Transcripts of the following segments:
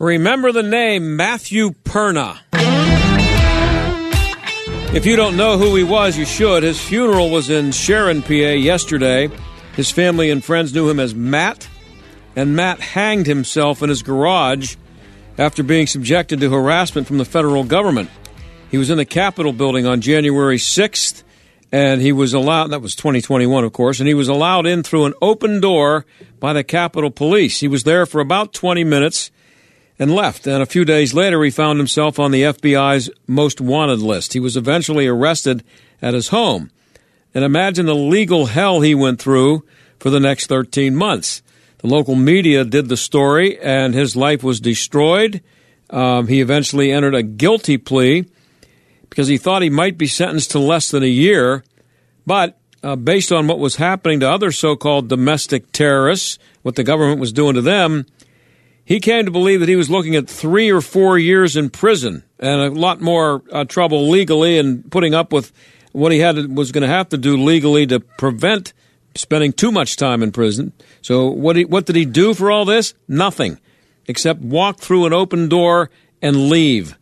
Remember the name Matthew Perna. If you don't know who he was, you should. His funeral was in Sharon, PA yesterday. His family and friends knew him as Matt, and Matt hanged himself in his garage after being subjected to harassment from the federal government. He was in the Capitol building on January 6th, and he was allowed, that was 2021, of course, and he was allowed in through an open door by the Capitol Police. He was there for about 20 minutes and left. And a few days later, he found himself on the FBI's most wanted list. He was eventually arrested at his home. And imagine the legal hell he went through for the next 13 months. The local media did the story, and his life was destroyed. Um, he eventually entered a guilty plea because he thought he might be sentenced to less than a year. But uh, based on what was happening to other so called domestic terrorists, what the government was doing to them, he came to believe that he was looking at three or four years in prison and a lot more uh, trouble legally and putting up with what he had was going to have to do legally to prevent spending too much time in prison. So what he, what did he do for all this? Nothing, except walk through an open door and leave.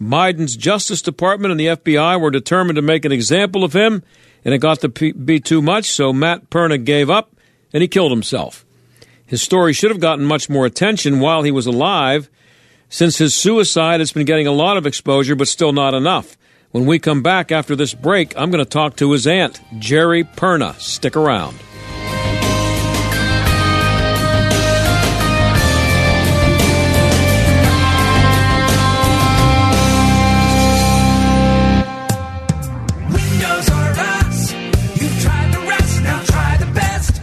Biden's Justice Department and the FBI were determined to make an example of him, and it got to be too much, so Matt Perna gave up and he killed himself. His story should have gotten much more attention while he was alive. Since his suicide, it's been getting a lot of exposure, but still not enough. When we come back after this break, I'm going to talk to his aunt, Geri Perna. Stick around.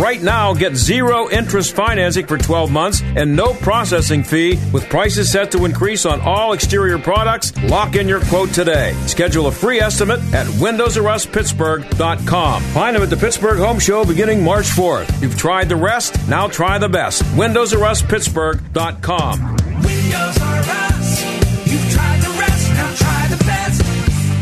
Right now, get zero interest financing for 12 months and no processing fee with prices set to increase on all exterior products. Lock in your quote today. Schedule a free estimate at WindowsRUsPittsburgh.com. Find them at the Pittsburgh Home Show beginning March 4th. You've tried the rest, now try the best. WindowsRUsPittsburgh.com. Windows R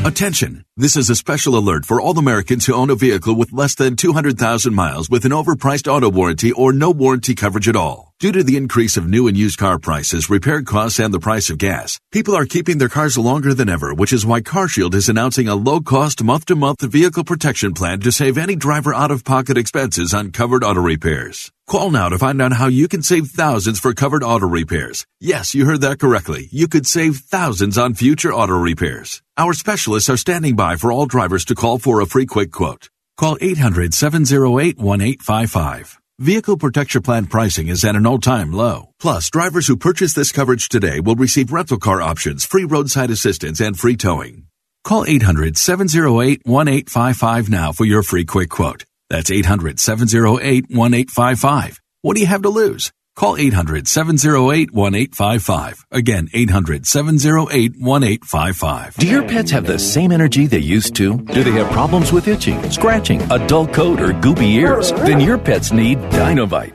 Attention! This is a special alert for all Americans who own a vehicle with less than 200,000 miles with an overpriced auto warranty or no warranty coverage at all. Due to the increase of new and used car prices, repair costs, and the price of gas, people are keeping their cars longer than ever, which is why CarShield is announcing a low-cost month-to-month vehicle protection plan to save any driver out-of-pocket expenses on covered auto repairs. Call now to find out how you can save thousands for covered auto repairs. Yes, you heard that correctly. You could save thousands on future auto repairs. Our specialists are standing by for all drivers to call for a free quick quote. Call 800-708-1855. Vehicle Protection Plan pricing is at an all-time low. Plus, drivers who purchase this coverage today will receive rental car options, free roadside assistance, and free towing. Call 800-708-1855 now for your free quick quote. That's 800 708 1855. What do you have to lose? Call 800 708 1855. Again, 800 708 1855. Do your pets have the same energy they used to? Do they have problems with itching, scratching, a dull coat, or goopy ears? Then your pets need Dinovite.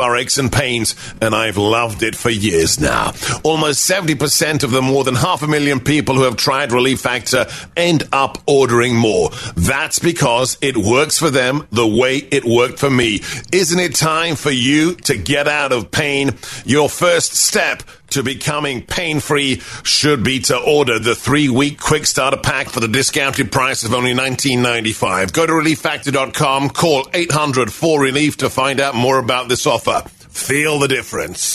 our aches and pains, and I've loved it for years now. Almost 70% of the more than half a million people who have tried Relief Factor end up ordering more. That's because it works for them the way it worked for me. Isn't it time for you to get out of pain? Your first step to becoming pain free should be to order the three week quick starter pack for the discounted price of only $19.95. Go to relieffactor.com, call 800 4 Relief to find out more about this offer. Feel the difference.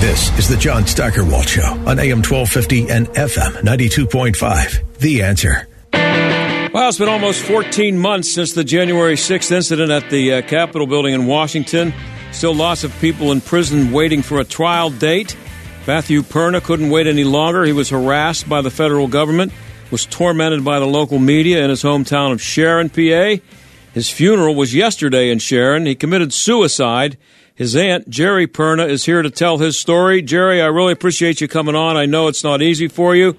This is the John Steigerwald Show on AM 1250 and FM 92.5. The answer. Well, it's been almost 14 months since the January 6th incident at the uh, Capitol building in Washington. Still lots of people in prison waiting for a trial date. Matthew Perna couldn't wait any longer. He was harassed by the federal government, was tormented by the local media in his hometown of Sharon, PA. His funeral was yesterday in Sharon. He committed suicide. His aunt, Geri Perna, is here to tell his story. Geri, I really appreciate you coming on. I know it's not easy for you.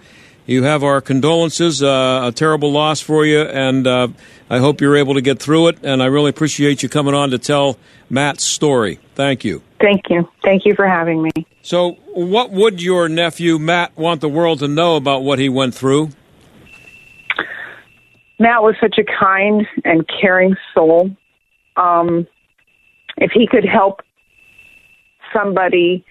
You have our condolences, uh, a terrible loss for you, and uh, I hope you're able to get through it. And I really appreciate you coming on to tell Matt's story. Thank you. Thank you. Thank you for having me. So, what would your nephew, Matt, want the world to know about what he went through? Matt was such a kind and caring soul. Um, if he could help somebody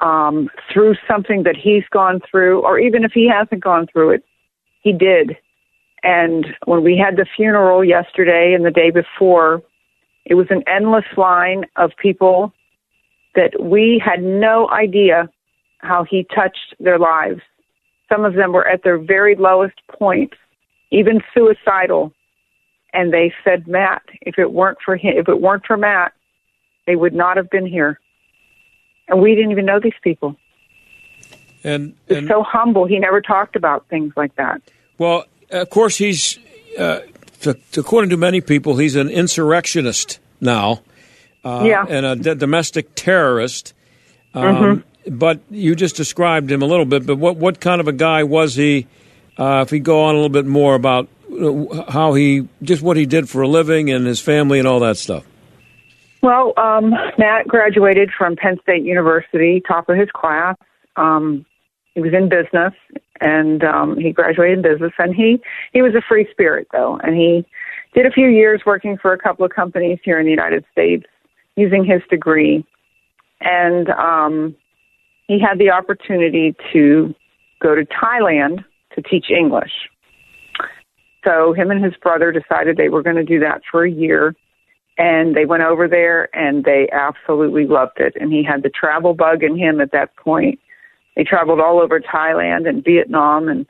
um, through something that he's gone through, or even if he hasn't gone through it, he did. And when we had the funeral yesterday and the day before, it was an endless line of people that we had no idea how he touched their lives. Some of them were at their very lowest point, even suicidal. And they said, Matt, if it weren't for him, if it weren't for Matt, they would not have been here. And we didn't even know these people. And, and so humble. He never talked about things like that. well, of course, he's uh, to, according to many people, he's an insurrectionist now. Uh, Yeah. and a d- domestic terrorist. Um, But you just described him a little bit. But what what kind of a guy was he? Uh, if we go on a little bit more about uh, how he just what he did for a living and his family and all that stuff. Well, um, Matt graduated from Penn State University, top of his class. Um, he was in business, and um, he graduated in business. And he he was a free spirit, though, and he did a few years working for a couple of companies here in the United States using his degree. And um, he had the opportunity to go to Thailand to teach English. So him and his brother decided they were going to do that for a year and they went over there and they absolutely loved it and he had the travel bug in him at that point they traveled all over thailand and vietnam and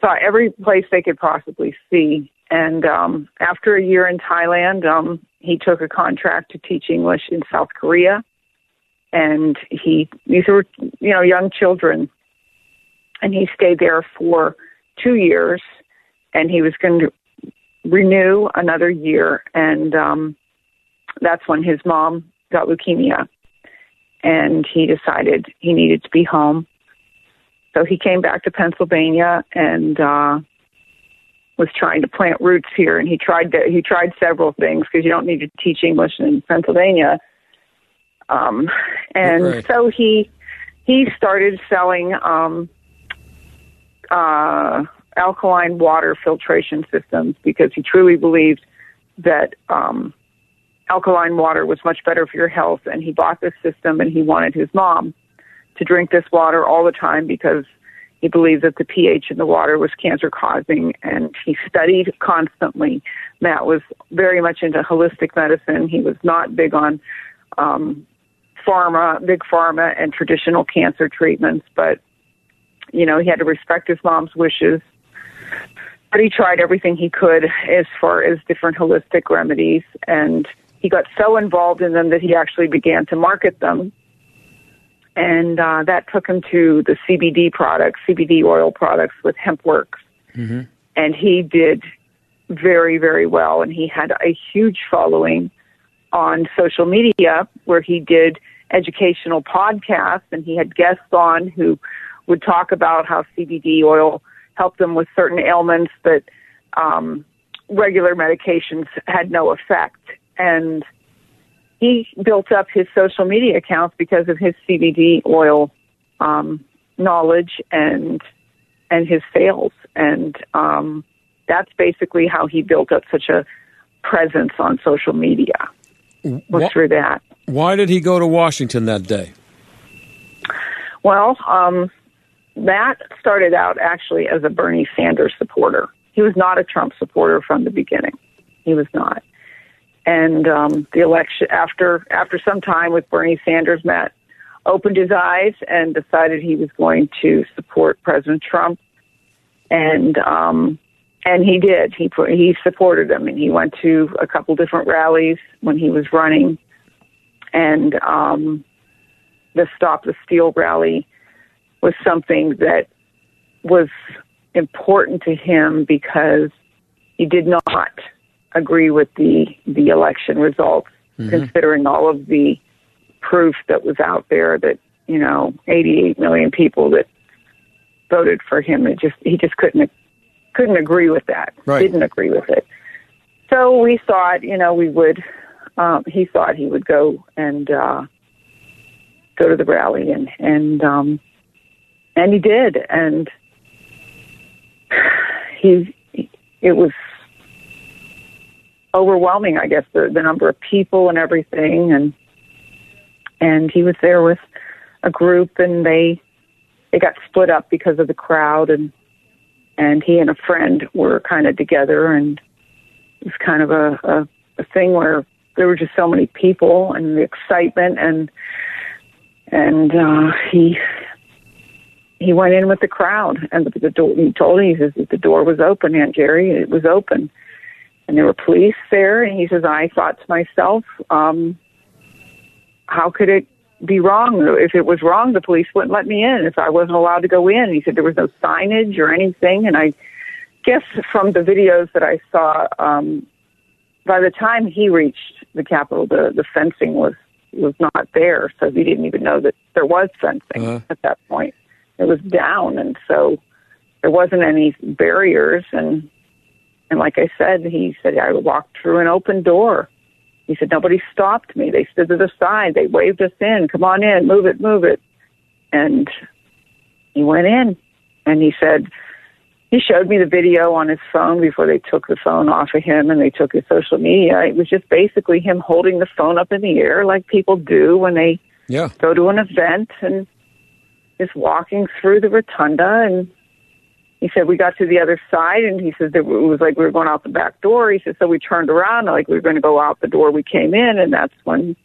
saw every place they could possibly see. And um after a year in thailand um he took a contract to teach english in south korea. And he these were you know young children. And he stayed there for two years. And he was going to renew another year. And um that's when his mom got leukemia. And he decided he needed to be home so he came back to pennsylvania and uh was trying to plant roots here. And he tried to, he tried several things because you don't need to teach english in pennsylvania. Um and Right. so he he started selling um uh alkaline water filtration systems because he truly believed that um alkaline water was much better for your health. And he bought this system and he wanted his mom to drink this water all the time because he believed that the pH in the water was cancer causing and he studied constantly. Matt was very much into holistic medicine. He was not big on um pharma, big pharma and traditional cancer treatments, but you know, he had to respect his mom's wishes. But he tried everything he could as far as different holistic remedies and he got so involved in them that he actually began to market them. And uh, that took him to the CBD products, CBD oil products with HempWorx. Mm-hmm. And he did very, very well. And he had a huge following on social media where he did educational podcasts and he had guests on who would talk about how CBD oil helped them with certain ailments that um, regular medications had no effect. And he built up his social media accounts because of his CBD oil um, knowledge and and his sales, and um, that's basically how he built up such a presence on social media. Was through that. Why did he go to Washington that day? Well, um, Matt started out actually as a Bernie Sanders supporter. He was not a Trump supporter from the beginning. He was not. And um, the election after after some time with Bernie Sanders, Matt opened his eyes and decided he was going to support President Trump, and um, and he did. He he supported him, and he went to a couple different rallies when he was running, and um, the Stop the Steal rally was something that was important to him because he did not agree with the the election results, mm-hmm. considering all of the proof that was out there that you know 88 million people that voted for him. It just he just couldn't couldn't agree with that. Right. Didn't agree with it. So we thought, you know, we would. Um, he thought he would go and uh, go to the rally, and and um, and he did, and he it was overwhelming, I guess, the, the number of people and everything. And and he was there with a group, and they they got split up because of the crowd, and and he and a friend were kind of together, and it was kind of a, a, a thing where there were just so many people and the excitement, and and uh, he he went in with the crowd, and the, door. He told me he says the door was open, Aunt Geri. It was open, and there were police there. And he says, I thought to myself, um, how could it be wrong? If it was wrong, the police wouldn't let me in. If I wasn't allowed to go in, he said there was no signage or anything. And I guess from the videos that I saw, um, by the time he reached the Capitol, the the fencing was was not there, so he didn't even know that there was fencing uh-huh. at that point. It was down, and so there wasn't any barriers and and like I said, he said, I walked through an open door. He said, nobody stopped me. They stood to the side. They waved us in. Come on in. Move it, move it. And he went in and he said, he showed me the video on his phone before they took the phone off of him and they took his social media. It was just basically him holding the phone up in the air like people do when they yeah. go to an event and just walking through the rotunda and he said we got to the other side and he said that it was like we were going out the back door. He said so we turned around like we were going to go out the door we came in and that's when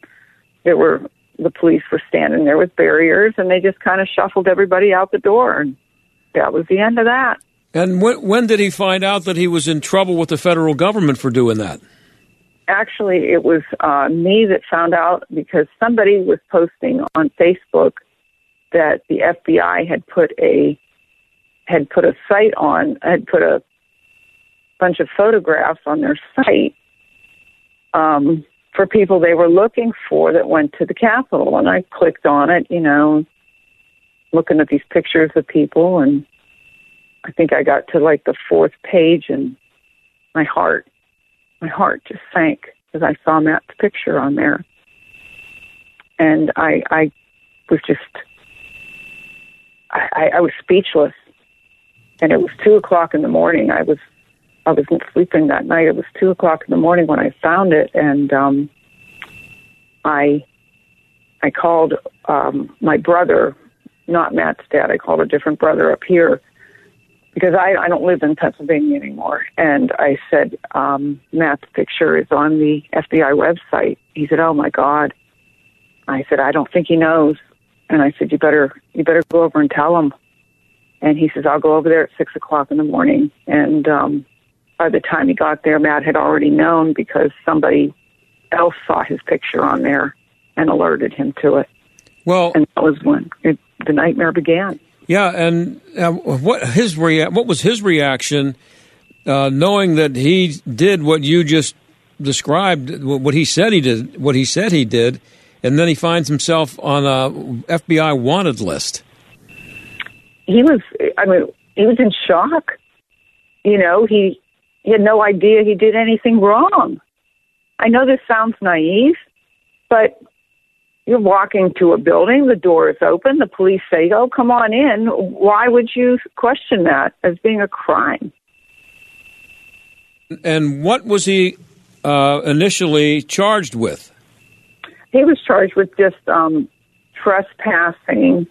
there were the police were standing there with barriers and they just kind of shuffled everybody out the door and that was the end of that. And when, when did he find out that he was in trouble with the federal government for doing that? Actually it was uh, me that found out because somebody was posting on facebook that the fbi had put a had put a site on, had put a bunch of photographs on their site um, for people they were looking for that went to the Capitol. And I clicked on it, you know, looking at these pictures of people. And I think I got to like the fourth page and my heart, my heart just sank as I saw Matt's picture on there. And I, I was just, I, I was speechless and it was two o'clock in the morning. I was I wasn't sleeping that night. It was two o'clock in the morning when I found it, and um, I I called um, my brother, not Matt's dad. I called a different brother up here because I, I don't live in Pennsylvania anymore. And I said, um, Matt's picture is on the FBI website. He said, Oh my God. I said, I don't think he knows. And I said, You better you better go over and tell him. And he says, I'll go over there at six o'clock in the morning. And um, by the time he got there, Matt had already known because somebody else saw his picture on there and alerted him to it. Well, and that was when it, the nightmare began. Yeah, and uh, what his rea- what was his reaction, uh, knowing that he did what you just described, what he said he did, what he said he did, and then he finds himself on a FBI wanted list. He was, I mean, he was in shock. You know, he he had no idea he did anything wrong. I know this sounds naive, but you're walking to a building, the door is open, the police say, Oh, come on in. Why would you question that as being a crime? And what was he uh, initially charged with? He was charged with just um, trespassing,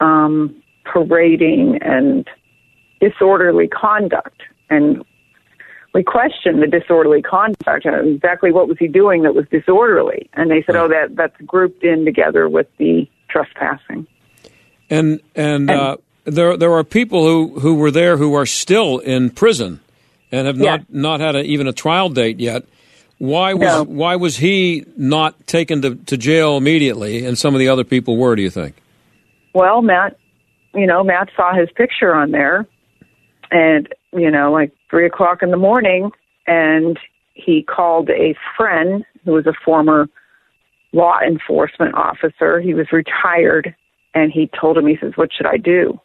um, parading, and disorderly conduct. And we questioned the disorderly conduct. Exactly what was he doing that was disorderly? And they said, "Oh, that that's grouped in together with the trespassing." And and, and uh, there there are people who, who were there who are still in prison and have not not had a, even a trial date yet. Why was no. why was he not taken to, to jail immediately, and some of the other people were? Do you think? Well, Matt, you know, Matt saw his picture on there, and you know, like three o'clock in the morning, and he called a friend who was a former law enforcement officer. He was retired, and he told him, he says, "What should I do?"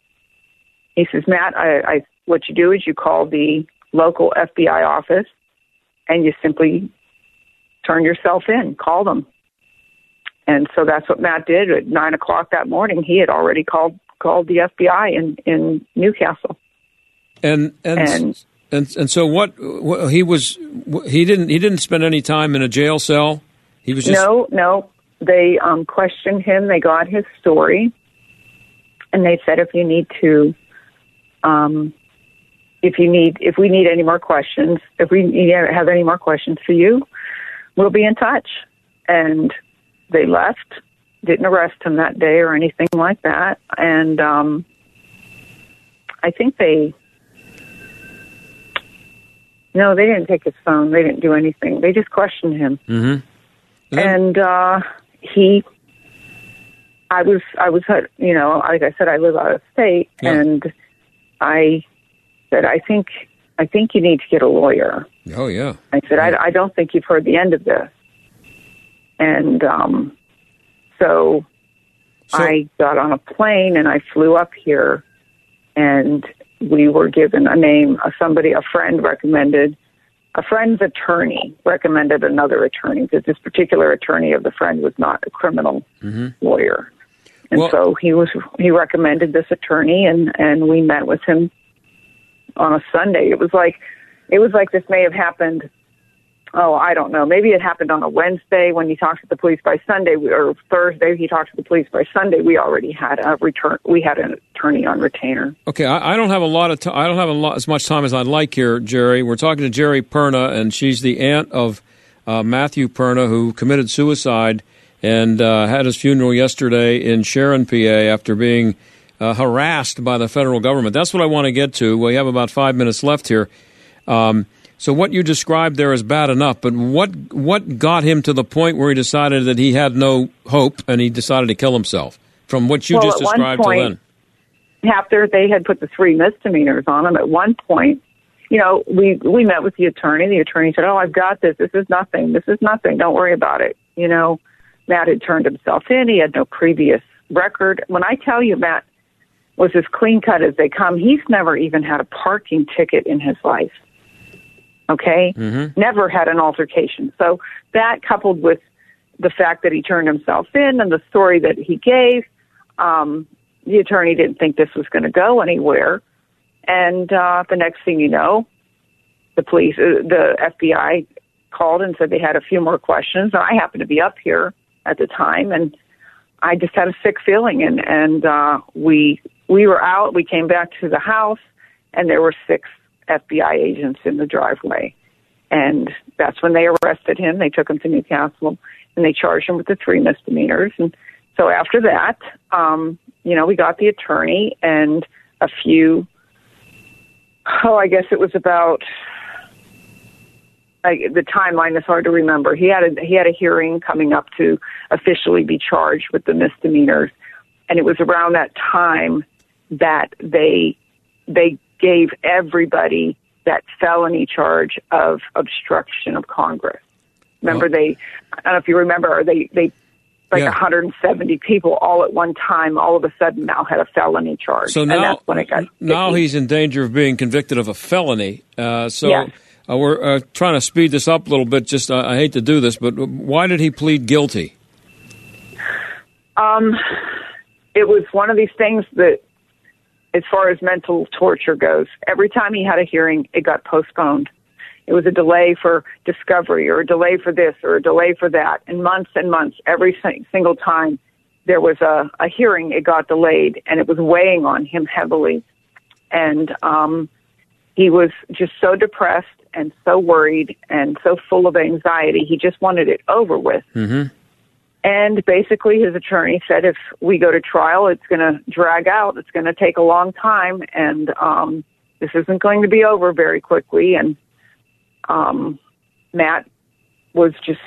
He says, "Matt, I, I what you do is you call the local FBI office, and you simply turn yourself in, call them." And so that's what Matt did at nine o'clock that morning. He had already called called the FBI in in New Castle. And and and and, and so what, what, he was he didn't he didn't spend any time in a jail cell. He was just no no. They um, questioned him. They got his story, and they said if you need to, um, if you need if we need any more questions, if we need, have any more questions for you, we'll be in touch. And they left. Didn't arrest him that day or anything like that. And um, I think they no, they didn't take his phone. They didn't do anything. They just questioned him. Mm-hmm. And uh, he, I was, I was, you know, like I said, I live out of state, yeah. and I said, I think, I think you need to get a lawyer. Oh yeah. I said, yeah. I, I don't think you've heard the end of this. And um, so, so I got on a plane and I flew up here, and we were given a name, a somebody, a friend recommended, a friend's attorney recommended another attorney because this particular attorney of the friend was not a criminal mm-hmm. lawyer. And well, so he was he recommended this attorney and and we met with him on a Sunday. It was like it was like this may have happened oh, I don't know. Maybe it happened on a Wednesday when he talked to the police by Sunday, or Thursday he talked to the police by Sunday. We already had a return. We had an attorney on retainer. Okay, I, I don't have a lot of. T- I don't have a lot as much time as I'd like here, Geri. We're talking to Geri Perna, and she's the aunt of uh, Matthew Perna, who committed suicide and uh, had his funeral yesterday in Sharon, PA, after being. Uh, harassed by the federal government. That's what I want to get to. We have about five minutes left here. Um, so what you described there is bad enough, but what what got him to the point where he decided that he had no hope and he decided to kill himself? From what you well, just described point, to then. After they had put the three misdemeanors on him, at one point, you know, we we met with the attorney. The attorney said, "Oh, I've got this. This is nothing. This is nothing. Don't worry about it." You know, Matt had turned himself in. He had no previous record. When I tell you, Matt was as clean cut as they come. He's never even had a parking ticket in his life okay? Mm-hmm. Never had an altercation. So that coupled with the fact that he turned himself in and the story that he gave, um, the attorney didn't think this was going to go anywhere. And uh, the next thing you know, the police, uh, the FBI called and said they had a few more questions. And I happened to be up here at the time, and I just had a sick feeling. And and uh, we we were out. We came back to the house, and there were six FBI agents in the driveway. And that's when they arrested him. They took him to New Castle and they charged him with the three misdemeanors. And so after that, um, you know, we got the attorney and a few, oh, I guess it was about I, the timeline is hard to remember. He had a he had a hearing coming up to officially be charged with the misdemeanors, and it was around that time that they they gave everybody that felony charge of obstruction of Congress. Remember, they I don't know if you remember, they they like Yeah. 170 people all at one time. All of a sudden, now had a felony charge. So and now, that's when it got now sticky. he's in danger of being convicted of a felony. Uh, so Yes. uh, we're uh, trying to speed this up a little bit. Just uh, I hate to do this, but why did he plead guilty? Um, it was one of these things that, as far as mental torture goes, every time he had a hearing, it got postponed. It was a delay for discovery, or a delay for this, or a delay for that, and months and months. Every single time there was a, a hearing, it got delayed, and it was weighing on him heavily. And um, he was just so depressed and so worried and so full of anxiety. He just wanted it over with. Mm-hmm. And basically, his attorney said if we go to trial, it's going to drag out. It's going to take a long time, and um, this isn't going to be over very quickly. And um, Matt was just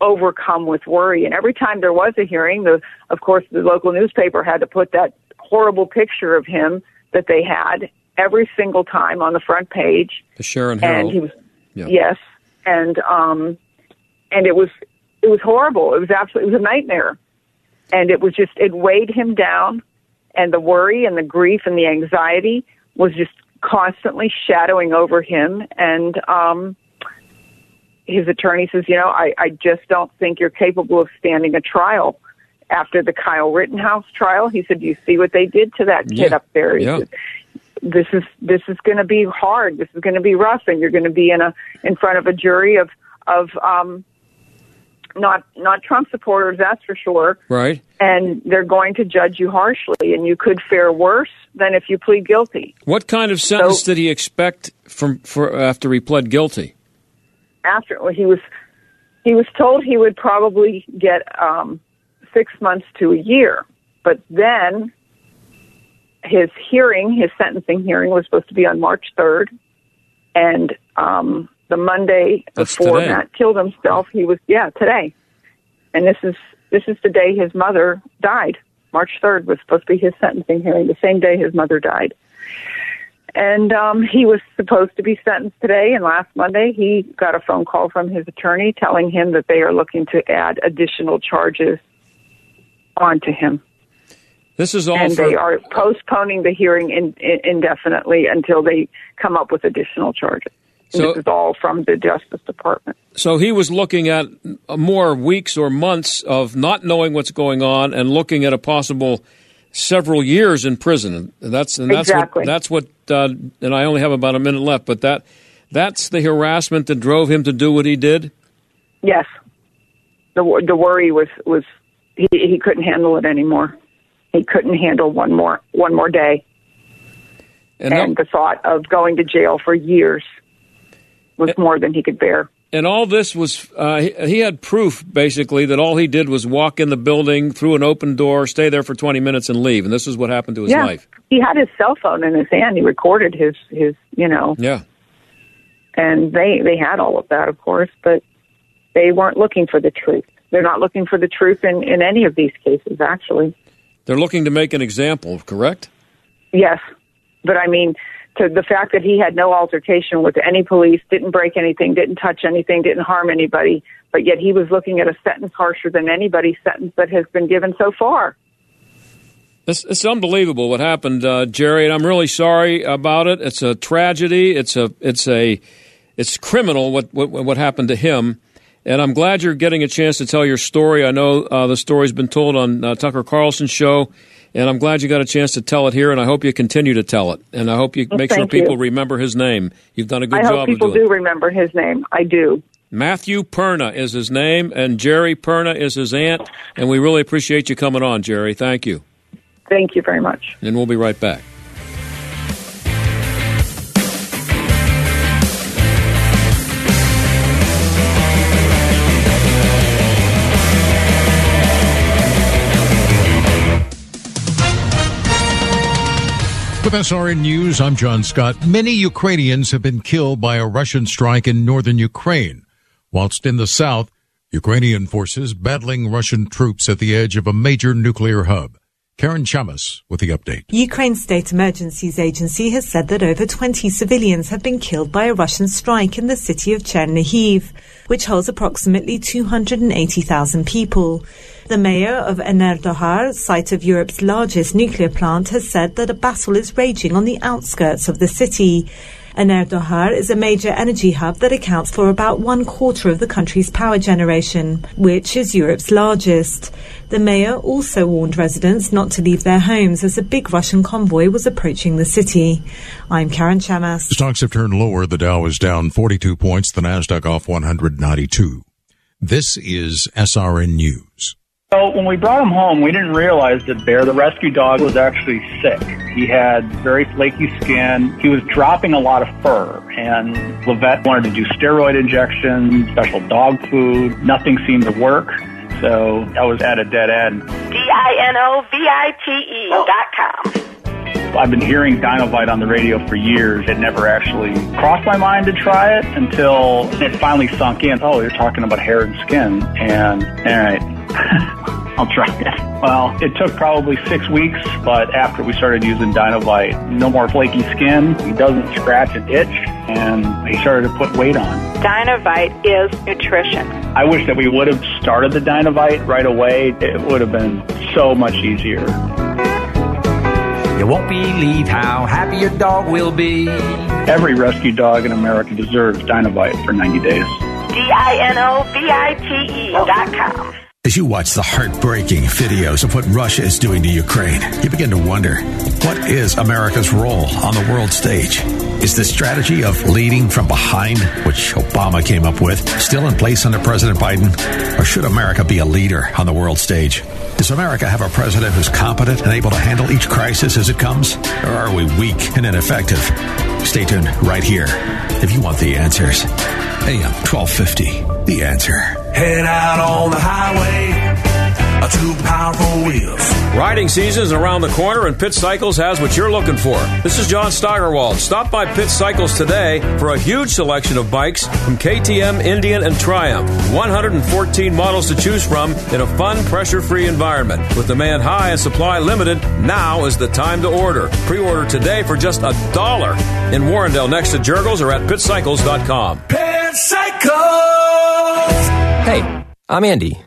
overcome with worry. And every time there was a hearing, the of course the local newspaper had to put that horrible picture of him that they had every single time on the front page The Sharon Herald. and he was Yeah. yes and um and it was it was horrible. It was absolutely it was a nightmare. And it was just it weighed him down. And the worry and the grief and the anxiety was just constantly shadowing over him. And um his attorney says you know i i just don't think you're capable of standing a trial. After the Kyle Rittenhouse trial he said you see what they did to that kid Yeah. up there? Yeah. said, this is this is going to be hard. This is going to be rough, and you're going to be in a in front of a jury of of um, not not Trump supporters, that's for sure. right. And they're going to judge you harshly, and you could fare worse than if you plead guilty. What kind of sentence So- did he expect from for after he pled guilty? After well, he was he was told he would probably get um, six months to a year, but then his hearing, his sentencing hearing, was supposed to be on March third, and um, the Monday That's before today. Matt killed himself, he was yeah today, and this is this is the day his mother died. March third was supposed to be his sentencing hearing, the same day his mother died. And um, he was supposed to be sentenced today, and last Monday he got a phone call from his attorney telling him that they are looking to add additional charges onto him This is all and for they are postponing the hearing in, in, indefinitely until they come up with additional charges. So- this is all from the Justice Department. So he was looking at more weeks or months of not knowing what's going on and looking at a possible several years in prison. And that's and that's Exactly. what that's what. Uh, and I only have about a minute left, but that that's the harassment that drove him to do what he did. Yes, the the worry was was he he couldn't handle it anymore. He couldn't handle one more one more day, And and that- the thought of going to jail for years was more than he could bear. and all this was uh, he, had proof basically that all he did was walk in the building through an open door, stay there for twenty minutes, and leave. And this is what happened to his yeah, life. he had his cell phone in his hand. He recorded his his you know Yeah. and they they had all of that, of course, but they weren't looking for the truth. They're not looking for the truth in in any of these cases, actually. They're looking to make an example, correct? Yes, but I mean, to the fact that he had no altercation with any police, didn't break anything, didn't touch anything, didn't harm anybody, but yet he was looking at a sentence harsher than anybody's sentence that has been given so far. It's, it's unbelievable what happened, uh, Geri, and I'm really sorry about it. It's a tragedy. It's a it's a it's criminal what what, what happened to him. And I'm glad you're getting a chance to tell your story. I know uh, the story's been told on uh, Tucker Carlson's show, and I'm glad you got a chance to tell it here. And I hope you continue to tell it. And I hope you Well, make sure thank you. people remember his name. You've done a good I job hope people do remember his name. I do. Matthew Perna is his name, and Geri Perna is his aunt. And we really appreciate you coming on, Geri. Thank you. Thank you very much. And we'll be right back. With SRN News, I'm John Scott. Many Ukrainians have been killed by a Russian strike in northern Ukraine. Whilst in the south, Ukrainian forces battling Russian troops at the edge of a major nuclear hub. Karen Chamas with the update. Ukraine's State Emergencies Agency has said that over 20 civilians have been killed by a Russian strike in the city of Chernihiv, which holds approximately 280,000 people. The mayor of Enerhodar, site of Europe's largest nuclear plant, has said that a battle is raging on the outskirts of the city. Enerhodar is a major energy hub that accounts for about one quarter of the country's power generation, which is Europe's largest. The mayor also warned residents not to leave their homes as a big Russian convoy was approaching the city. I'm Karen Chamas. The stocks have turned lower. The Dow is down 42 points, the Nasdaq off 192. This is SRN News. So when we brought him home, we didn't realize that Bear, the rescue dog, was actually sick. He had very flaky skin. He was dropping a lot of fur, and Levette wanted to do steroid injections, special dog food. Nothing seemed to work. So I was at a dead end. D-I-N-O-V-I-T-E dot com. I've been hearing Dinovite on the radio for years. It never actually crossed my mind to try it until it finally sunk in. Oh, you're talking about hair and skin. And, all right, I'll try it. Well, it took probably six weeks, but after we started using Dinovite, no more flaky skin. He doesn't scratch and itch, and he started to put weight on. Dinovite is nutrition. I wish that we would have started the Dinovite right away. It would have been so much easier. You won't believe how happy your dog will be. Every rescue dog in America deserves Dinovite for 90 days. D-I-N-O-V-I-T-E dot com. As you watch the heartbreaking videos of what Russia is doing to Ukraine, you begin to wonder what is America's role on the world stage? Is the strategy of leading from behind, which Obama came up with, still in place under President Biden? Or should America be a leader on the world stage? Does America have a president who's competent and able to handle each crisis as it comes? Or are we weak and ineffective? Stay tuned right here if you want the answers. AM 1250, The Answer. Head out on the highway, a two powerful wheels. Riding season is around the corner, and Pit Cycles has what you're looking for. This is John Steigerwald. Stop by Pit Cycles today for a huge selection of bikes from KTM, Indian, and Triumph. 114 models to choose from in a fun, pressure free environment. With demand high and supply limited, now is the time to order. Pre order today for just a dollar in Warrendale next to Jergel's or at pitcycles.com. Pit Cycles! Hey, I'm Andy.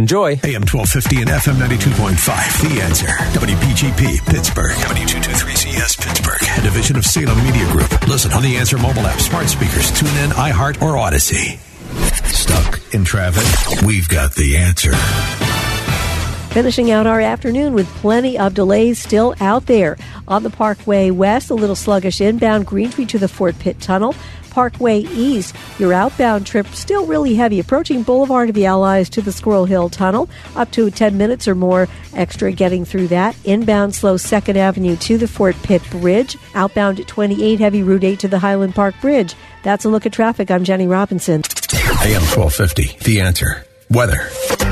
Enjoy. AM 1250 and FM 92.5. The answer. WPGP, Pittsburgh. W223CS, Pittsburgh. A division of Salem Media Group. Listen on the Answer mobile app, smart speakers, tune in, iHeart, or Audacy. Stuck in traffic? We've got the answer. Finishing out our afternoon with plenty of delays still out there. On the Parkway West, a little sluggish inbound Greentree to the Fort Pitt Tunnel. Parkway East, your outbound trip still really heavy, approaching Boulevard of the Allies to the Squirrel Hill Tunnel, up to 10 minutes or more extra getting through that. Inbound slow 2nd Avenue to the Fort Pitt Bridge. Outbound at 28 heavy Route 8 to the Highland Park Bridge. That's a look at traffic. I'm Jenny Robinson. AM 1250, The Answer. Weather.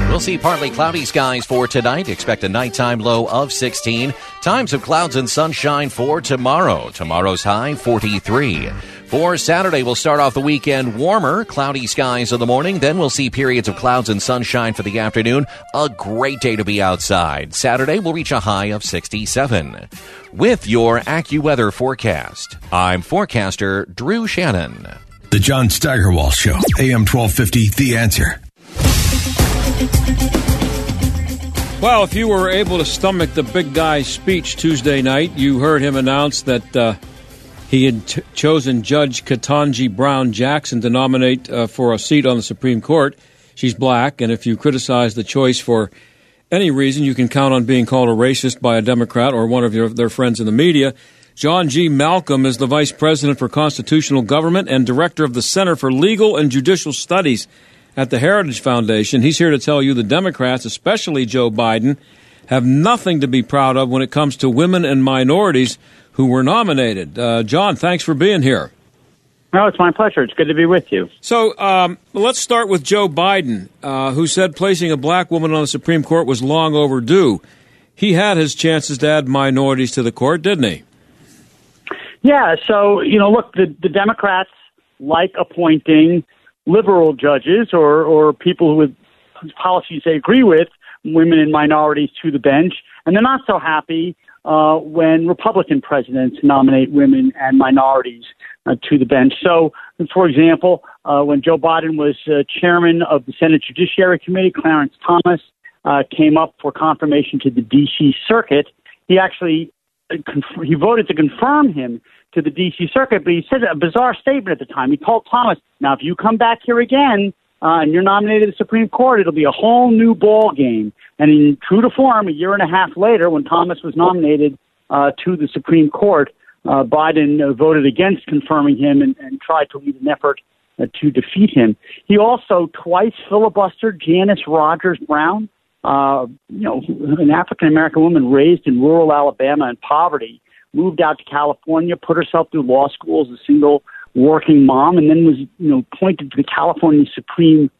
We'll see partly cloudy skies for tonight. Expect a nighttime low of 16. Times of clouds and sunshine for tomorrow. Tomorrow's high 43. For Saturday, we'll start off the weekend warmer, cloudy skies in the morning. Then we'll see periods of clouds and sunshine for the afternoon. A great day to be outside. Saturday will reach a high of 67. With your AccuWeather forecast, I'm forecaster Drew Shannon. The John Steigerwald Show, AM 1250, The Answer. Well, if you were able to stomach the big guy's speech Tuesday night, you heard him announce that uh, he had t- chosen Judge Ketanji Brown Jackson to nominate uh, for a seat on the Supreme Court. She's black, and if you criticize the choice for any reason, you can count on being called a racist by a Democrat or one of your, their friends in the media. John G. Malcolm is the Vice President for Constitutional Government and Director of the Center for Legal and Judicial Studies at the Heritage Foundation. He's here to tell you the Democrats, especially Joe Biden, have nothing to be proud of when it comes to women and minorities who were nominated. Uh, John, thanks for being here. No, it's my pleasure. It's good to be with you. So um, let's start with Joe Biden, uh, who said placing a black woman on the Supreme Court was long overdue. He had his chances to add minorities to the court, didn't he? Yeah, so, you know, look, the, the Democrats like appointing liberal judges or, or people with policies they agree with, women and minorities to the bench, and they're not so happy uh, when Republican presidents nominate women and minorities uh, to the bench. So, for example, uh, when Joe Biden was uh, chairman of the Senate Judiciary Committee, Clarence Thomas uh, came up for confirmation to the D.C. Circuit. He actually he voted to confirm him to the D.C. Circuit, but he said a bizarre statement at the time. He told Thomas, "Now, if you come back here again uh, and you're nominated to the Supreme Court, it'll be a whole new ball game." And in true to form, a year and a half later, when Thomas was nominated uh, to the Supreme Court, uh, Biden uh, voted against confirming him and, and tried to lead an effort uh, to defeat him. He also twice filibustered Janice Rogers Brown uh, you know, an African American woman raised in rural Alabama in poverty, moved out to California, put herself through law school as a single working mom, and then was, you know, appointed to the California Supreme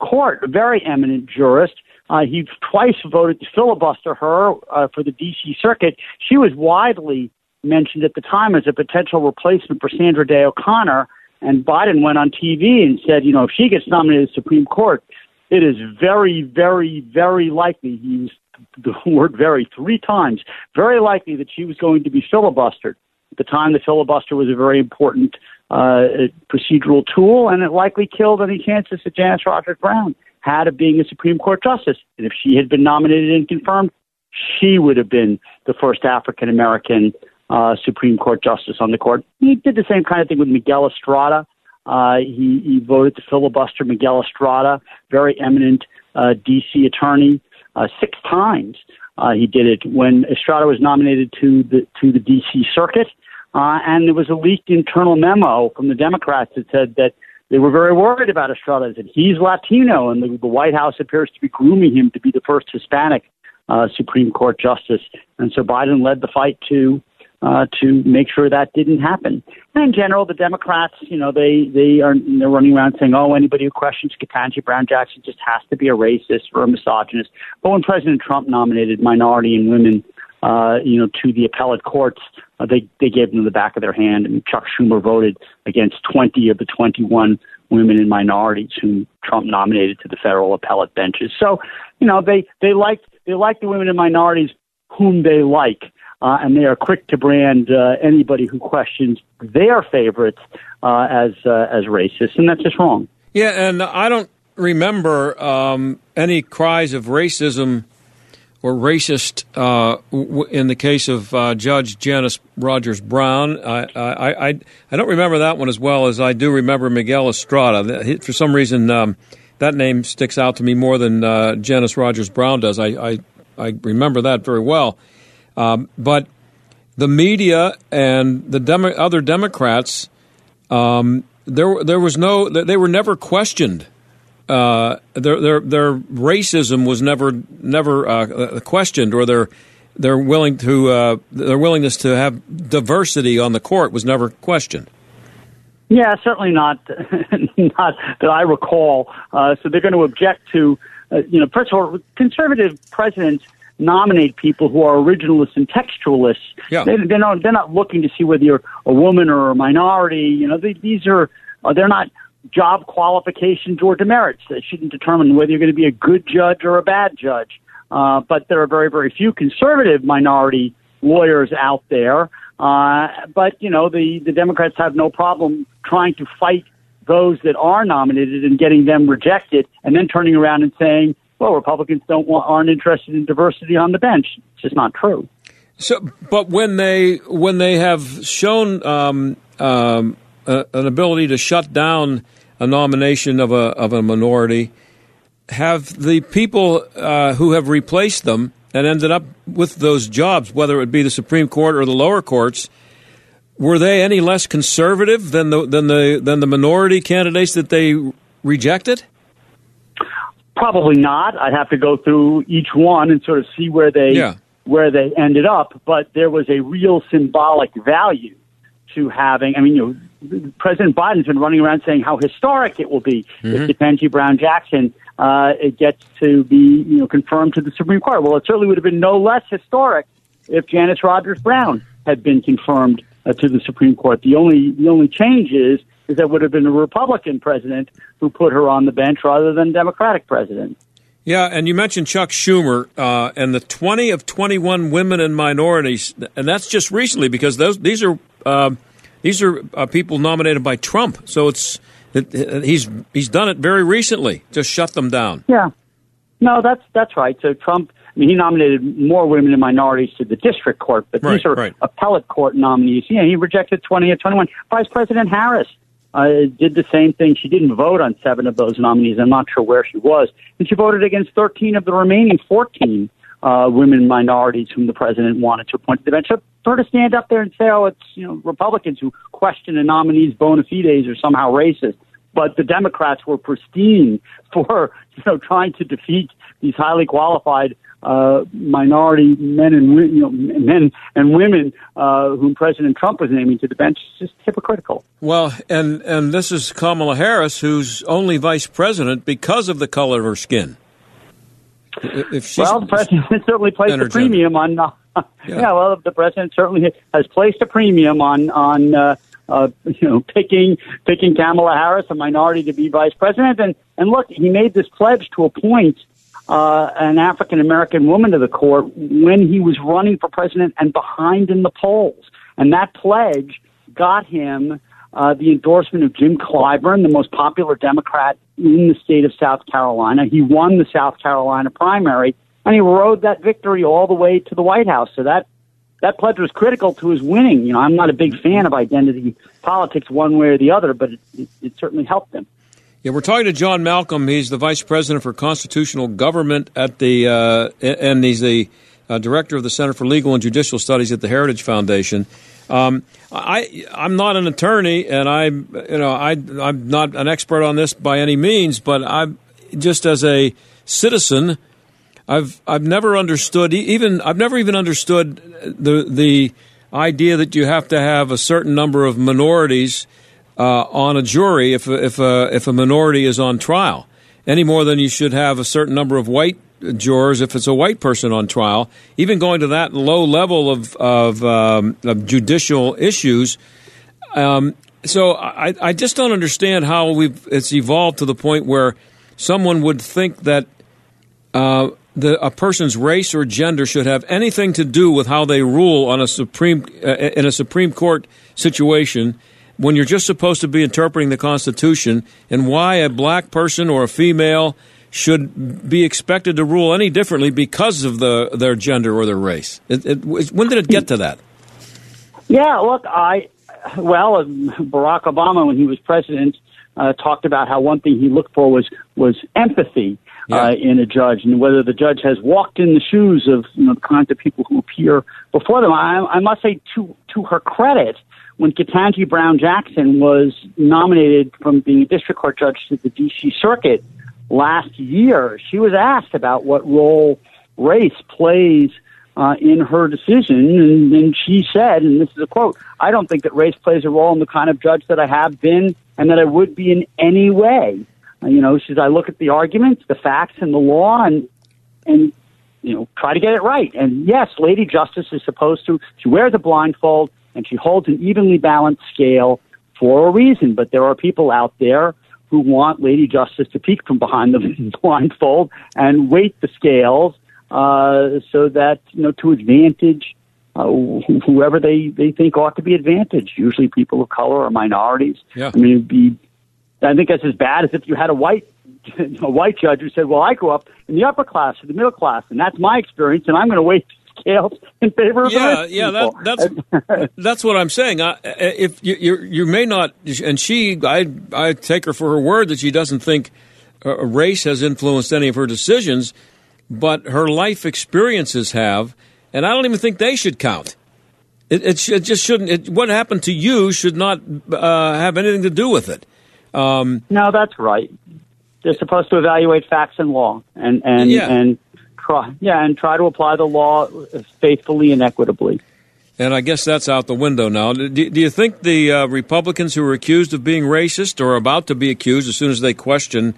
Court, a very eminent jurist. Uh, he twice voted to filibuster her uh, for the D.C. Circuit. She was widely mentioned at the time as a potential replacement for Sandra Day O'Connor. And Biden went on TV and said, you know, if she gets nominated to the Supreme Court, it is very, very, very likely, he used the word very three times, very likely that she was going to be filibustered. At the time, the filibuster was a very important uh, procedural tool, and it likely killed any chances that Janice Rogers Brown had of being a Supreme Court justice. And if she had been nominated and confirmed, she would have been the first African American uh, Supreme Court justice on the court. He did the same kind of thing with Miguel Estrada. Uh, he, he voted to filibuster Miguel Estrada, very eminent uh, D.C. attorney, uh, six times. Uh, he did it when Estrada was nominated to the to the D.C. Circuit, uh, and there was a leaked internal memo from the Democrats that said that they were very worried about Estrada. That he's Latino, and the, the White House appears to be grooming him to be the first Hispanic uh, Supreme Court justice. And so Biden led the fight to uh, to make sure that didn't happen. And in general, the Democrats, you know, they they are they're running around saying, "Oh, anybody who questions Ketanji Brown Jackson just has to be a racist or a misogynist." But when President Trump nominated minority and women, uh, you know, to the appellate courts, uh, they they gave them the back of their hand, and Chuck Schumer voted against 20 of the 21 women and minorities whom Trump nominated to the federal appellate benches. So, you know, they they like they like the women and minorities whom they like uh, and they are quick to brand uh, anybody who questions their favorites uh, as uh, as racist, and that's just wrong. Yeah, and I don't remember um, any cries of racism or racist uh, w- in the case of uh, Judge Janice Rogers Brown. I, I, I, I don't remember that one as well as I do remember Miguel Estrada. For some reason, um, that name sticks out to me more than Janice Rogers Brown does. I, I, I remember that very well. Um, but the media and the Demo- other Democrats, um, there there was no they were never questioned. Uh, their their their racism was never never uh, questioned, or their their willing to uh, their willingness to have diversity on the court was never questioned. Yeah, certainly not not that I recall. Uh, so they're going to object to, uh, you know, first of all, conservative presidents nominate people who are originalists and textualists. Yeah. They, they're not they're not looking to see whether you're a woman or a minority. You know, they, these are uh, they're not job qualifications or demerits that shouldn't determine whether you're going to be a good judge or a bad judge. Uh, but there are very very few conservative minority lawyers out there. Uh, but you know, the the Democrats have no problem trying to fight those that are nominated and getting them rejected, and then turning around and saying, "Well, Republicans don't want, aren't interested in diversity on the bench." It's just not true. So, but when they when they have shown um, um, a, an ability to shut down a nomination of a of a minority, have the people uh, who have replaced them and ended up with those jobs, whether it be the Supreme Court or the lower courts, were they any less conservative than the than the than the minority candidates that they rejected? Probably not. I'd have to go through each one and sort of see where they Yeah. where they ended up. But there was a real symbolic value to having. I mean, you know, President Biden's been running around saying how historic it will be Mhm. if Ketanji Brown Jackson uh, it gets to be you know confirmed to the Supreme Court. Well, it certainly would have been no less historic if Janice Rogers Brown had been confirmed uh, to the Supreme Court. The only the only change is is that would have been a Republican president who put her on the bench rather than Democratic president. Yeah, and you mentioned Chuck Schumer uh, and the 20 of 21 women and minorities, and that's just recently because those these are uh, these are uh, people nominated by Trump. So it's it, it- he's he's done it very recently. Just shut them down. Yeah. No, that's that's right. So Trump, I mean, he nominated more women and minorities to the district court, but Right, these are right. appellate court nominees. Yeah, he rejected 20 of 21. Vice President Harris uh, did the same thing. She didn't vote on seven of those nominees. I'm not sure where she was. And she voted against 13 of the remaining 14 uh, women minorities whom the president wanted to appoint to the bench. So for her to stand up there and say, oh, it's, you know, Republicans who question a nominee's bona fides are somehow racist but the Democrats were pristine for you know trying to defeat these highly qualified uh, minority men and you know men and women uh, whom President Trump was naming to the bench. It's just hypocritical. Well, and and this is Kamala Harris, who's only vice president because of the color of her skin. If she's, well, the president certainly placed a premium on. Uh, yeah. well, the president certainly has placed a premium on on uh, uh, you know picking picking Kamala Harris, a minority, to be vice president. And and look, he made this pledge to appoint uh, an African American woman to the court when he was running for president and behind in the polls. And that pledge got him uh, the endorsement of Jim Clyburn, the most popular Democrat in the state of South Carolina. He won the South Carolina primary, and he rode that victory all the way to the White House. So that that pledge was critical to his winning. You know, I'm not a big fan of identity politics one way or the other, but it, it, it certainly helped him. Yeah, we're talking to John Malcolm. He's the vice president for constitutional government at the, uh, and he's the uh, director of the Center for Legal and Judicial Studies at the Heritage Foundation. Um, I, I'm not an attorney, and I, you know, I, I'm not an expert on this by any means, but I'm just as a citizen, I've, I've never understood even, I've never even understood the, the idea that you have to have a certain number of minorities uh, on a jury if if a if a minority is on trial, any more than you should have a certain number of white jurors if it's a white person on trial. Even going to that low level of of, um, of judicial issues. Um, so I, I just don't understand how we've it's evolved to the point where someone would think that uh, the, a person's race or gender should have anything to do with how they rule on a supreme uh, in a Supreme Court situation when you're just supposed to be interpreting the Constitution, and why a black person or a female should be expected to rule any differently because of the, their gender or their race. It, it, when did it get to that? Yeah, look, I well, uh, Barack Obama when he was president uh, talked about how one thing he looked for was was empathy uh, in a judge, and whether the judge has walked in the shoes of you know, the kinds of people who appear before them. I, I must say, to to her credit, when Ketanji Brown Jackson was nominated from being a district court judge to the D.C. Circuit last year, she was asked about what role race plays uh, in her decision, and, and she said, and this is a quote: "I don't think that race plays a role in the kind of judge that I have been and that I would be in any way." Uh, you know, she says, "I look at the arguments, the facts, and the law, and and you know, try to get it right. And yes, Lady Justice is supposed to, she wears a blindfold and she holds an evenly balanced scale for a reason. But there are people out there who want Lady Justice to peek from behind the blindfold and weight the scales uh, so that, you know, to advantage uh, whoever they, they think ought to be advantaged, usually people of color or minorities. Yeah. I mean, it'd be, I think that's as bad as if you had a white a white judge who said, "Well, I grew up in the upper class or the middle class, and that's my experience, and I'm going to weight the scales in favor of yeah, yeah. people." That, that's that's what I'm saying. I, if you, you you may not, and she, I I take her for her word that she doesn't think uh, race has influenced any of her decisions, but her life experiences have, and I don't even think they should count. It, it, it just shouldn't. It, what happened to you should not uh, have anything to do with it. Um, no, that's right. They're supposed to evaluate facts and law, and and Yeah. and try, yeah, and try to apply the law faithfully and equitably. And I guess that's out the window now. Do, do you think the uh, Republicans who are accused of being racist or about to be accused as soon as they question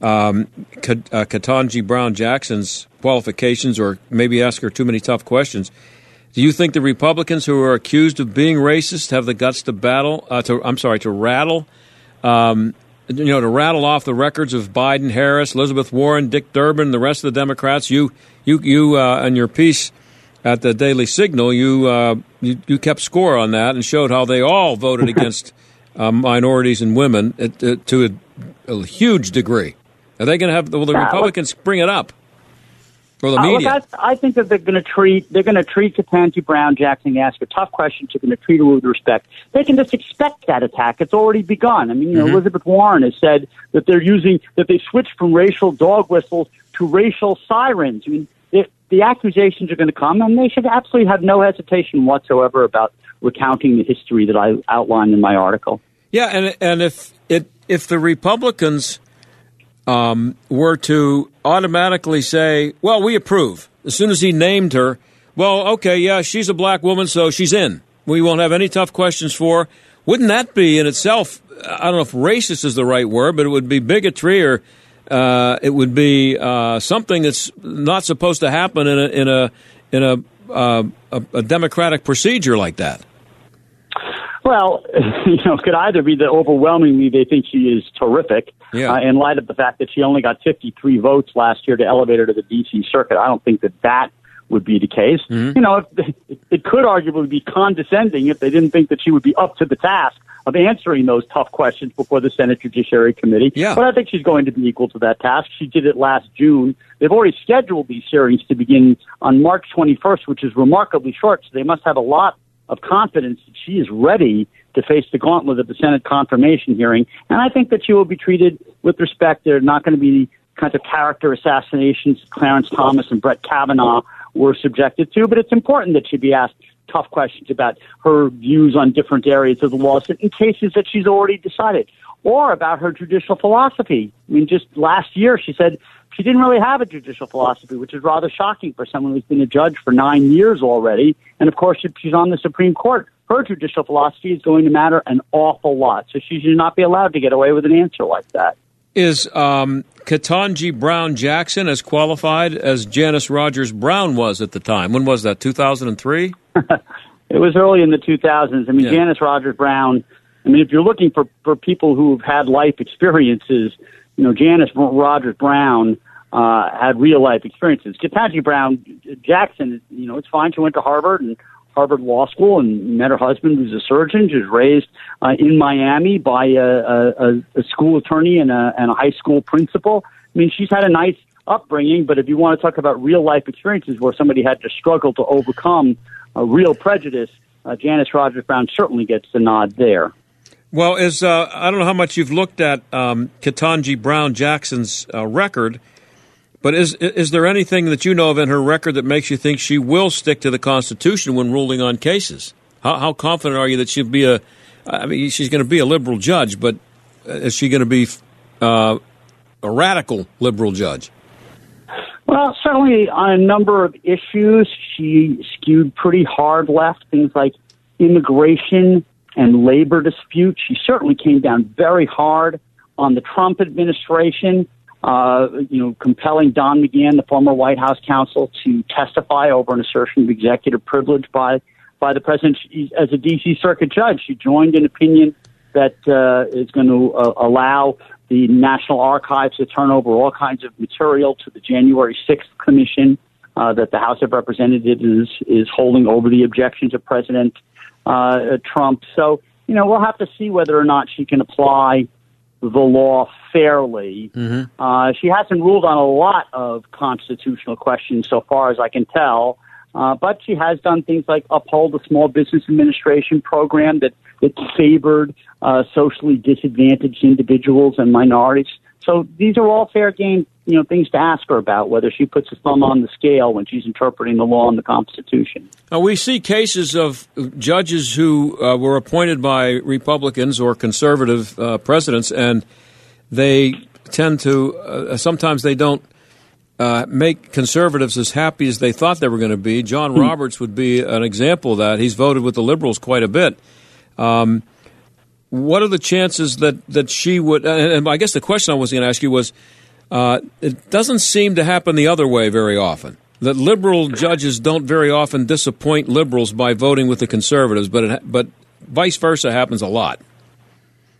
um, K- uh, Ketanji Brown Jackson's qualifications or maybe ask her too many tough questions, do you think the Republicans who are accused of being racist have the guts to battle? Uh, to I'm sorry, to rattle, um, you know, to rattle off the records of Biden, Harris, Elizabeth Warren, Dick Durbin, the rest of the Democrats? You, you, you, uh, in your piece at the Daily Signal, you, uh, you you kept score on that and showed how they all voted against uh, minorities and women at, uh, to a, a huge degree. Are they going to have? Will the Republicans bring it up, or the Uh, look. I, I think that they're going to treat they're going to treat Ketanji Brown Jackson. Ask her tough questions. They're going to treat her with respect. They can just expect that attack. It's already begun. I mean, you know, Mhm. Elizabeth Warren has said that they're using that they switched from racial dog whistles to racial sirens. I mean, the, the accusations are going to come, and they should absolutely have no hesitation whatsoever about recounting the history that I outlined in my article. Yeah, and and if it if the Republicans um, were to automatically say, "Well, we approve," as soon as he named her, well, okay, yeah, she's a black woman, so she's in. We won't have any tough questions for. her." Wouldn't that be in itself? I don't know if racist is the right word, but it would be bigotry or uh, it would be uh, something that's not supposed to happen in a in a in a, uh, a, a democratic procedure like that. Well, you know, it could either be that overwhelmingly they think she is terrific, Yeah. uh, in light of the fact that she only got 53 votes last year to elevate her to the D.C. circuit. I don't think that that would be the case. You know, if, it, it could arguably be condescending if they didn't think that she would be up to the task of answering those tough questions before the Senate Judiciary Committee. Yeah. But I think she's going to be equal to that task. She did it last June. They've already scheduled these hearings to begin on March 21st, which is remarkably short, so they must have a lot of confidence that she is ready to face the gauntlet of the Senate confirmation hearing. And I think that she will be treated with respect. There are not going to be the kinds of character assassinations Clarence Thomas and Brett Kavanaugh were subjected to, but it's important that she be asked tough questions about her views on different areas of the law in cases that she's already decided, or about her judicial philosophy. I mean, just last year she said she didn't really have a judicial philosophy, which is rather shocking for someone who's been a judge for nine years already. And of course, if she's on the Supreme Court, her judicial philosophy is going to matter an awful lot. So she should not be allowed to get away with an answer like that. Is um, Ketanji Brown Jackson as qualified as Janice Rogers Brown was at the time? When was that? 2003? It was early in the 2000s. I mean, Yeah. Janice Rogers Brown. I mean, if you're looking for for people who've had life experiences, you know, Janice Rogers Brown uh, had real life experiences. Ketanji Brown Jackson, you know, it's fine. She went to Harvard and Harvard Law School and met her husband, who's a surgeon. She was raised uh, in Miami by a, a, a school attorney and a, and a high school principal. I mean, she's had a nice upbringing, but if you want to talk about real life experiences where somebody had to struggle to overcome a real prejudice, uh, Janice Rogers Brown certainly gets the nod there. Well, uh, I don't know how much you've looked at um, Ketanji Brown Jackson's uh, record, but is is there anything that you know of in her record that makes you think she will stick to the Constitution when ruling on cases? How, how confident are you that she'll be a? I mean, she's going to be a liberal judge, but is she going to be uh, a radical liberal judge? Well, certainly on a number of issues, she skewed pretty hard left. Things like immigration and labor disputes. She certainly came down very hard on the Trump administration. uh, you know, compelling Don McGahn, the former White House counsel, to testify over an assertion of executive privilege by by the president as a D.C. Circuit judge. She joined an opinion that uh, is going to uh, allow the National Archives to turn over all kinds of material to the January 6th commission uh, that the House of Representatives is, is holding over the objections of President uh, Trump. So, you know, we'll have to see whether or not she can apply the law fairly. Mm-hmm. Uh, she hasn't ruled on a lot of constitutional questions so far as I can tell. Uh, but she has done things like uphold the Small Business Administration program that, that favored uh, socially disadvantaged individuals and minorities. So these are all fair game, you know, things to ask her about whether she puts a thumb on the scale when she's interpreting the law and the Constitution. Now, we see cases of judges who uh, were appointed by Republicans or conservative uh, presidents, and they tend to uh, sometimes they don't uh, make conservatives as happy as they thought they were going to be. John hmm. Roberts would be an example of that. He's voted with the liberals quite a bit. Um, what are the chances that, that she would? And, I guess the question I was going to ask you was uh, it doesn't seem to happen the other way very often. That liberal judges don't very often disappoint liberals by voting with the conservatives, but it, but vice versa happens a lot.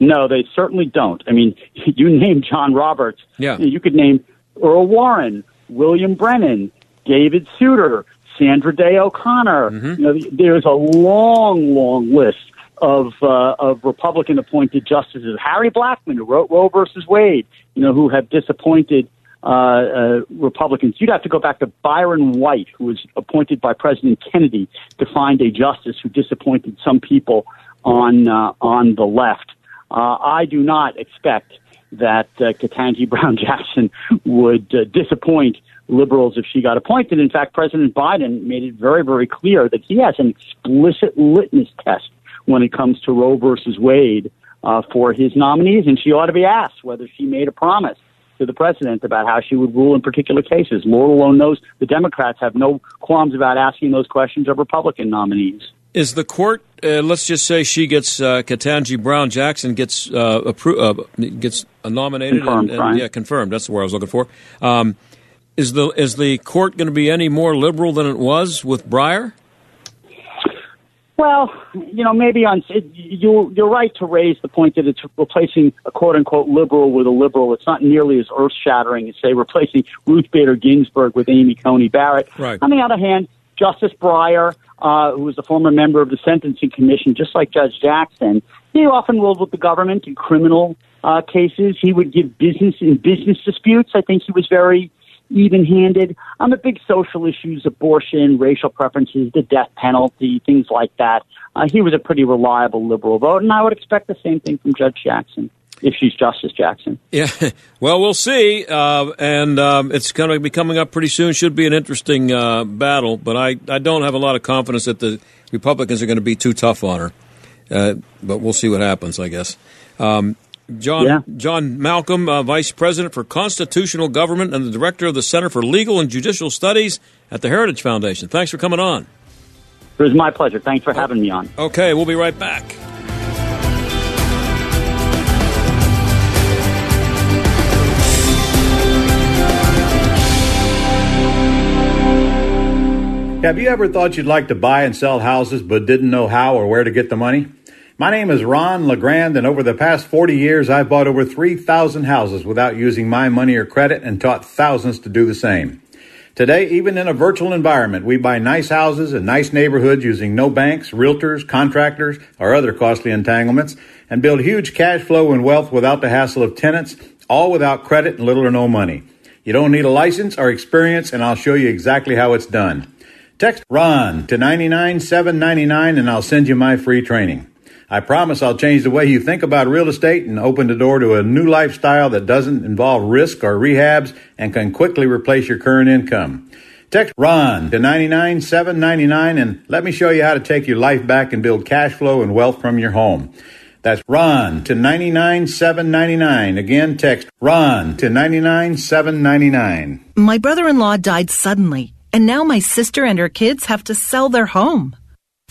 No, they certainly don't. I mean, you name John Roberts. Yeah. You could name Earl Warren, William Brennan, David Souter, Sandra Day O'Connor. Mm-hmm. You know, there's a long, long list of uh, of Republican appointed justices. Harry Blackmun, who wrote Roe versus Wade, you know, who have disappointed uh, uh, Republicans. You'd have to go back to Byron White, who was appointed by President Kennedy to find a justice who disappointed some people on uh, on the left. Uh, I do not expect that uh, Ketanji Brown Jackson would uh, disappoint liberals if she got appointed. In fact, President Biden made it very, very clear that he has an explicit litmus test when it comes to Roe versus Wade uh, for his nominees, and she ought to be asked whether she made a promise to the president about how she would rule in particular cases. Lord alone knows the Democrats have no qualms about asking those questions of Republican nominees. Is the court? Uh, let's just say she gets uh, Ketanji Brown Jackson gets uh, appro- uh, gets nominated confirmed, and, and yeah confirmed. That's the word I was looking for. Um, is the is the court going to be any more liberal than it was with Breyer? Well, you know, maybe on you you're right to raise the point that it's replacing a quote unquote liberal with a liberal. It's not nearly as earth shattering as say replacing Ruth Bader Ginsburg with Amy Coney Barrett. Right. On the other hand, Justice Breyer, uh, who was a former member of the Sentencing Commission, just like Judge Jackson, he often ruled with the government in criminal uh, cases. He would give business in business disputes. I think he was very even handed on the big social issues, abortion, racial preferences, the death penalty, things like that. Uh, he was a pretty reliable liberal vote, and I would expect the same thing from Judge Jackson if she's Justice Jackson. Yeah, well, we'll see. Uh, and um, it's going to be coming up pretty soon. Should be an interesting uh, battle, but I, I don't have a lot of confidence that the Republicans are going to be too tough on her. Uh, but we'll see what happens, I guess. Um, John Yeah. John Malcolm, uh, Vice President for Constitutional Government and the Director of the Center for Legal and Judicial Studies at the Heritage Foundation. Thanks for coming on. It was my pleasure. Thanks for having me on. Okay, we'll be right back. Have you ever thought you'd like to buy and sell houses but didn't know how or where to get the money? My name is Ron LeGrand, and over the past 40 years, I've bought over 3,000 houses without using my money or credit and taught thousands to do the same. Today, even in a virtual environment, we buy nice houses in nice neighborhoods using no banks, realtors, contractors, or other costly entanglements, and build huge cash flow and wealth without the hassle of tenants, all without credit and little or no money. You don't need a license or experience, and I'll show you exactly how it's done. Text RON to 99799 and I'll send you my free training. I promise I'll change the way you think about real estate and open the door to a new lifestyle that doesn't involve risk or rehabs and can quickly replace your current income. Text RON to 99799 and let me show you how to take your life back and build cash flow and wealth from your home. That's RON to 99799. Again, text RON to 99799. My brother in law died suddenly, and now my sister and her kids have to sell their home.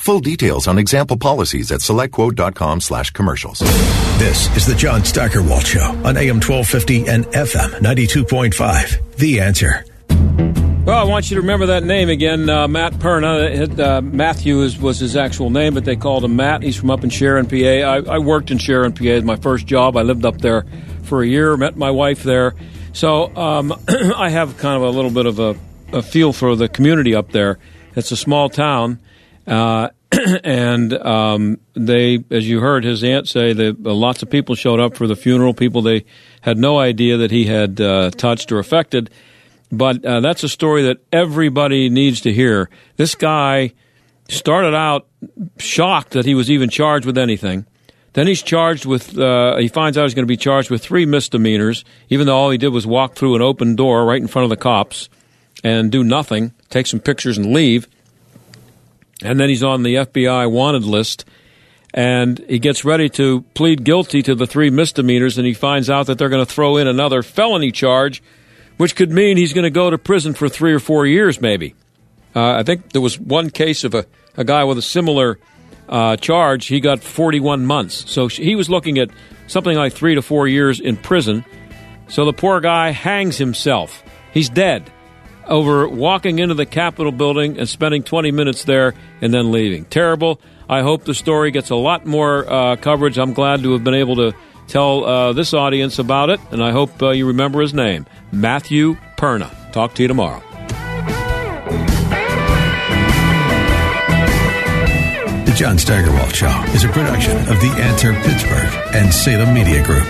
Full details on example policies at selectquote.com slash commercials. This is the John Steigerwald Show on AM 1250 and FM 92.5. The answer. Well, I want you to remember that name again, uh, Matt Perna. Uh, Matthew is, was his actual name, but they called him Matt. He's from up in Sharon, PA. I, I worked in Sharon, PA. It's my first job. I lived up there for a year, met my wife there. So um, I have kind of a little bit of a, a, feel for the community up there. It's a small town. Uh, and um, they, as you heard his aunt say, that uh, lots of people showed up for the funeral. People they had no idea that he had uh, touched or affected. But uh, that's a story that everybody needs to hear. This guy started out shocked that he was even charged with anything. Then he's charged with, uh, he finds out he's going to be charged with three misdemeanors, even though all he did was walk through an open door right in front of the cops and do nothing, take some pictures and leave. And then he's on the FBI wanted list. And he gets ready to plead guilty to the three misdemeanors, and he finds out that they're going to throw in another felony charge which could mean he's going to go to prison for three or four years, maybe. Uh, I think there was one case of a, a guy with a similar uh, charge. He got 41 months. So he was looking at something like three to four years in prison. So the poor guy hangs himself. He's dead over walking into the Capitol building and spending 20 minutes there and then leaving. Terrible. I hope the story gets a lot more uh, coverage. I'm glad to have been able to tell uh, this audience about it, and I hope uh, you remember his name. Matthew Perna. Talk to you tomorrow. The John Steigerwald Show is a production of The Answer Pittsburgh and Salem Media Group.